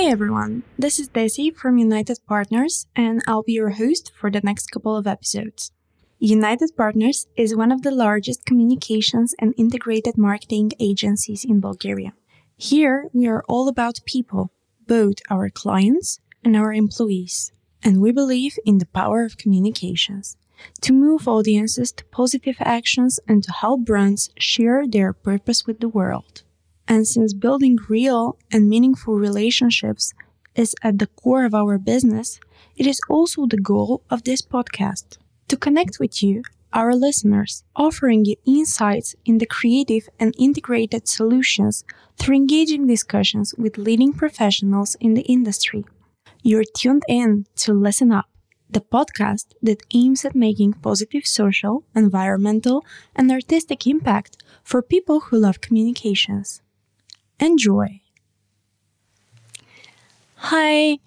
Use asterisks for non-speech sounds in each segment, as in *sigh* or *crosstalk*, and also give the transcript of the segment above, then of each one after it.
Hey everyone, this is Desi from United Partners, and I'll be your host for the next couple of episodes. United Partners is one of the largest communications and integrated marketing agencies in Bulgaria. Here, we are all about people, both our clients and our employees. And we believe in the power of communications to move audiences to positive actions and to help brands share their purpose with the world. And since building real and meaningful relationships is at the core of our business, it is also the goal of this podcast to connect with you, our listeners, offering you insights in the creative and integrated solutions through engaging discussions with leading professionals in the industry. You're tuned in to Listen Up, the podcast that aims at making positive social, environmental, and artistic impact for people who love communications. Enjoy! Hi,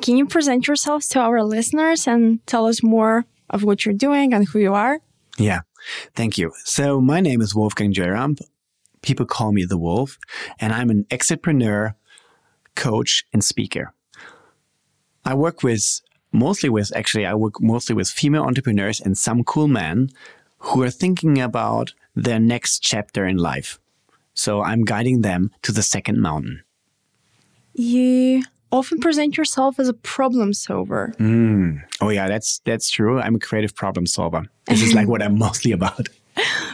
can you present yourselves to our listeners and tell us more of what you're doing and who you are? Yeah, thank you. So, my name is Wolfgang Geramb. People call me the Wolf, and I'm an exitpreneur, coach, and speaker. I work with mostly with actually, I work mostly with female entrepreneurs and some cool men who are thinking about their next chapter in life. So, I'm guiding them to the second mountain. You often present yourself as a problem solver. Mm. Oh yeah, that's that's true. I'm a creative problem solver. This is like *laughs* what I'm mostly about.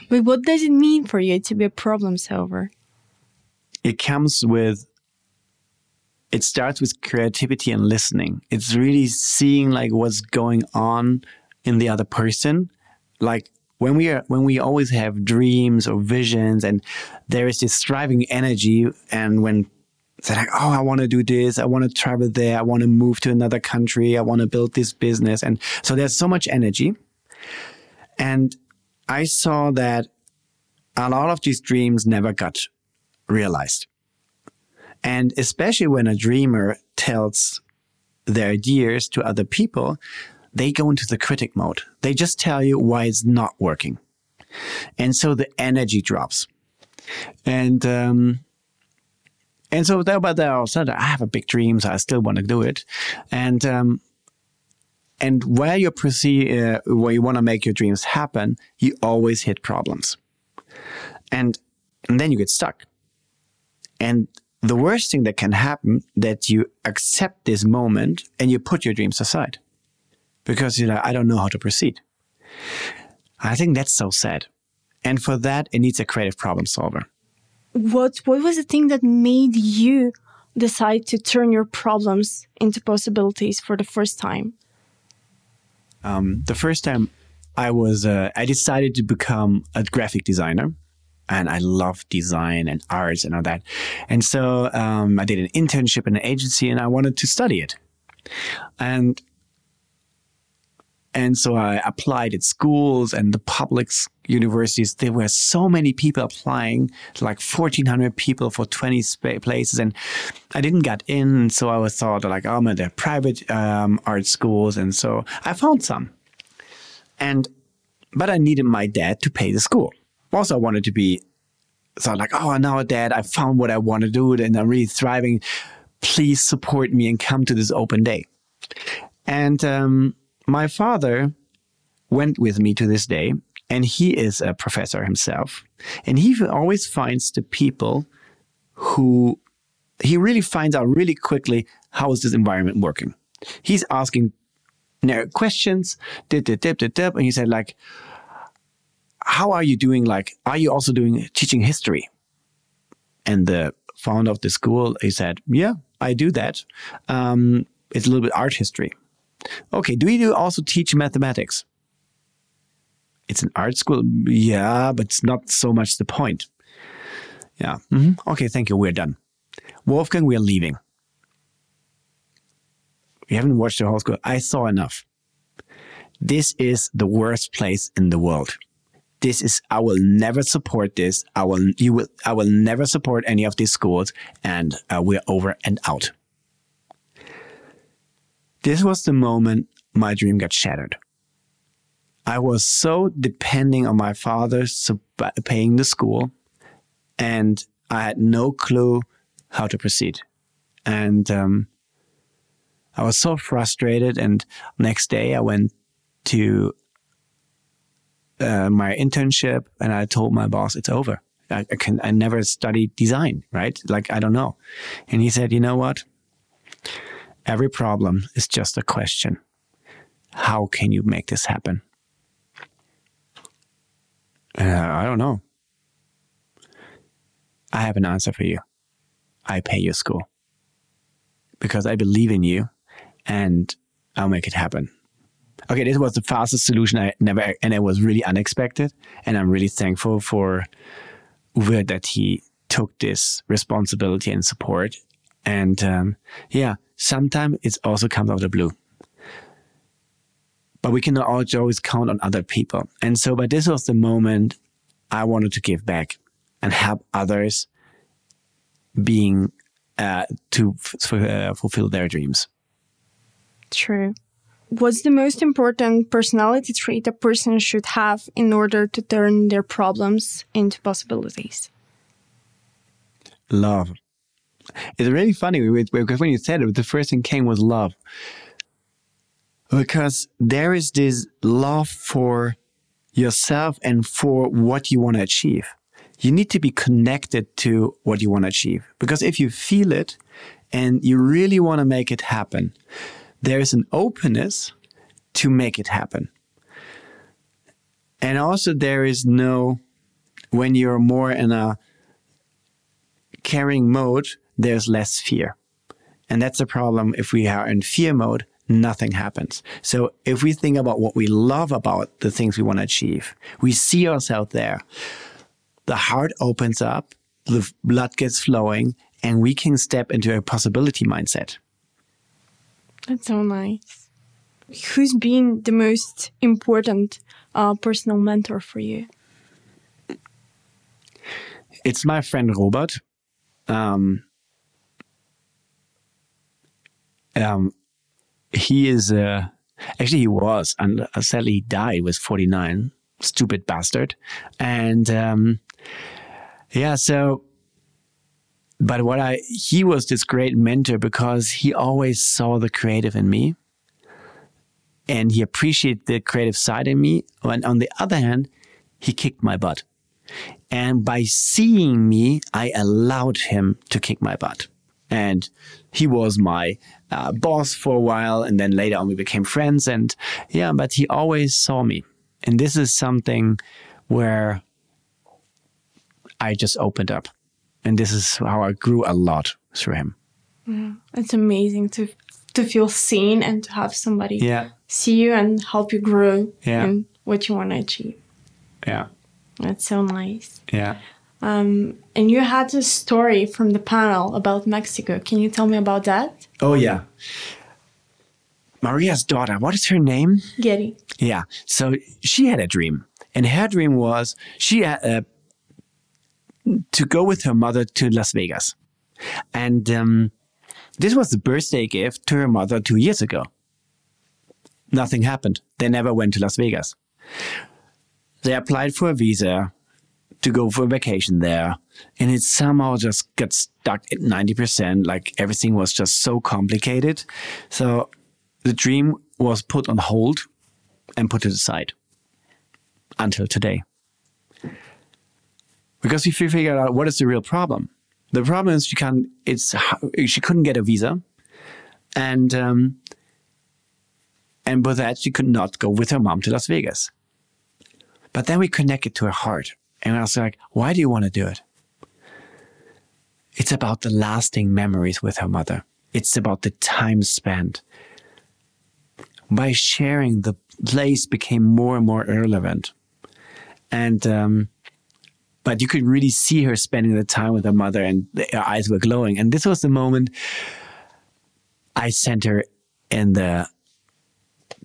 But what does it mean for you to be a problem solver? It comes with it starts with creativity and listening. It's really seeing like what's going on in the other person. Like when we are when we always have dreams or visions and there is this striving energy and when they're like, oh, I want to do this. I want to travel there. I want to move to another country. I want to build this business. And so there's so much energy. And I saw that a lot of these dreams never got realized. And especially when a dreamer tells their ideas to other people, they go into the critic mode. They just tell you why it's not working. And so the energy drops. And, um, and so there, but there also, I have a big dream, so I still want to do it. And, um, and where you proceed, uh, where you want to make your dreams happen, you always hit problems. And, and then you get stuck. And the worst thing that can happen that you accept this moment and you put your dreams aside because you know I don't know how to proceed. I think that's so sad. And for that, it needs a creative problem solver. What what was the thing that made you decide to turn your problems into possibilities for the first time? Um, the first time I was, uh, I decided to become a graphic designer. And I love design and arts and all that. And so um, I did an internship in an agency and I wanted to study it. And and so I applied at schools and the public universities. There were so many people applying, like 1,400 people for 20 places. And I didn't get in. So I was thought like, oh, man, they're private um, art schools. And so I found some. And, but I needed my dad to pay the school. Also, I wanted to be, so like, oh, now dad, I found what I want to do and I'm really thriving. Please support me and come to this open day. And, um, my father went with me to this day, and he is a professor himself. And he always finds the people who he really finds out really quickly how is this environment working. He's asking narrow questions, dip, dip, dip, dip, dip, and he said like, "How are you doing? Like, are you also doing teaching history?" And the founder of the school, he said, "Yeah, I do that. Um, it's a little bit art history." Okay, do you also teach mathematics? It's an art school. Yeah, but it's not so much the point. Yeah. Mm-hmm. Okay, thank you. We're done. Wolfgang, we are leaving. We haven't watched the whole school. I saw enough. This is the worst place in the world. This is I will never support this. I will you will I will never support any of these schools and uh, we're over and out. This was the moment my dream got shattered. I was so depending on my father paying the school, and I had no clue how to proceed. And um, I was so frustrated. And next day I went to uh, my internship and I told my boss it's over. I, I can I never studied design, right? Like I don't know. And he said, you know what? Every problem is just a question. How can you make this happen? Uh, I don't know. I have an answer for you. I pay your school because I believe in you and I'll make it happen. Okay, this was the fastest solution I never, and it was really unexpected. And I'm really thankful for Uwe that he took this responsibility and support. And um, yeah, sometimes it also comes out of the blue. But we cannot always count on other people. And so, but this was the moment I wanted to give back and help others being uh, to f- uh, fulfill their dreams. True. What's the most important personality trait a person should have in order to turn their problems into possibilities? Love. It's really funny because when you said it, the first thing came was love. Because there is this love for yourself and for what you want to achieve. You need to be connected to what you want to achieve. Because if you feel it and you really want to make it happen, there is an openness to make it happen. And also, there is no, when you're more in a caring mode, there's less fear. And that's a problem. If we are in fear mode, nothing happens. So if we think about what we love about the things we want to achieve, we see ourselves there. The heart opens up, the blood gets flowing, and we can step into a possibility mindset. That's so nice. Who's been the most important uh, personal mentor for you? It's my friend Robert. Um, um, he is uh, actually he was, and sadly he died. Was forty nine. Stupid bastard. And um, yeah, so but what I he was this great mentor because he always saw the creative in me and he appreciated the creative side in me and on the other hand he kicked my butt and by seeing me i allowed him to kick my butt and he was my uh, boss for a while and then later on we became friends and yeah but he always saw me and this is something where i just opened up and this is how I grew a lot through him. Yeah, it's amazing to to feel seen and to have somebody yeah. see you and help you grow yeah. in what you want to achieve. Yeah, that's so nice. Yeah. Um, and you had a story from the panel about Mexico. Can you tell me about that? Oh yeah. Maria's daughter, what is her name? Getty. Yeah. So she had a dream, and her dream was she had a to go with her mother to Las Vegas. And um, this was the birthday gift to her mother two years ago. Nothing happened. They never went to Las Vegas. They applied for a visa to go for a vacation there, and it somehow just got stuck at 90%. Like everything was just so complicated. So the dream was put on hold and put to the side until today because we figured out what is the real problem. The problem is she can't. It's she couldn't get a visa, and um, and with that she could not go with her mom to Las Vegas. But then we connected to her heart, and I was like, "Why do you want to do it?" It's about the lasting memories with her mother. It's about the time spent. By sharing, the place became more and more irrelevant, and. Um, but you could really see her spending the time with her mother and her eyes were glowing. And this was the moment I sent her in the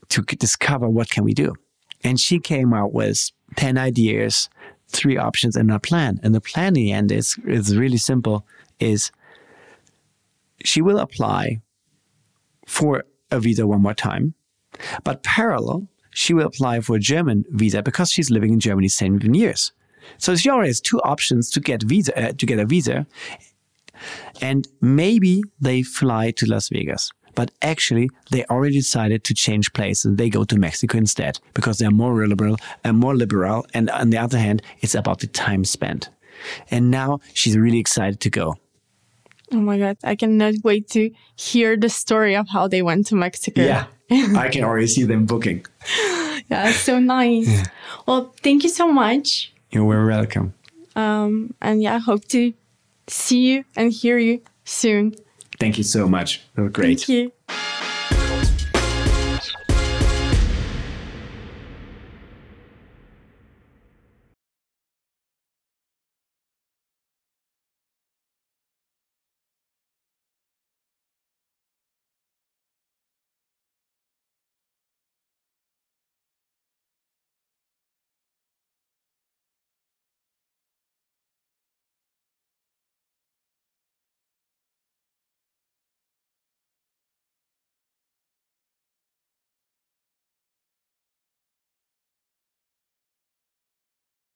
to discover what can we do. And she came out with 10 ideas, three options in a plan. And the plan in the end is, is really simple is she will apply for a visa one more time, but parallel, she will apply for a German visa because she's living in Germany seven years. So she already has two options to get visa uh, to get a visa, And maybe they fly to Las Vegas. But actually, they already decided to change places. They go to Mexico instead because they're more liberal and more liberal. And on the other hand, it's about the time spent. And now she's really excited to go. Oh my God. I cannot wait to hear the story of how they went to Mexico. Yeah. I can already see them booking. *laughs* Yeah, so nice. Yeah. Well, thank you so much. You're very welcome. Um, and yeah, I hope to see you and hear you soon. Thank you so much. Great. Thank you.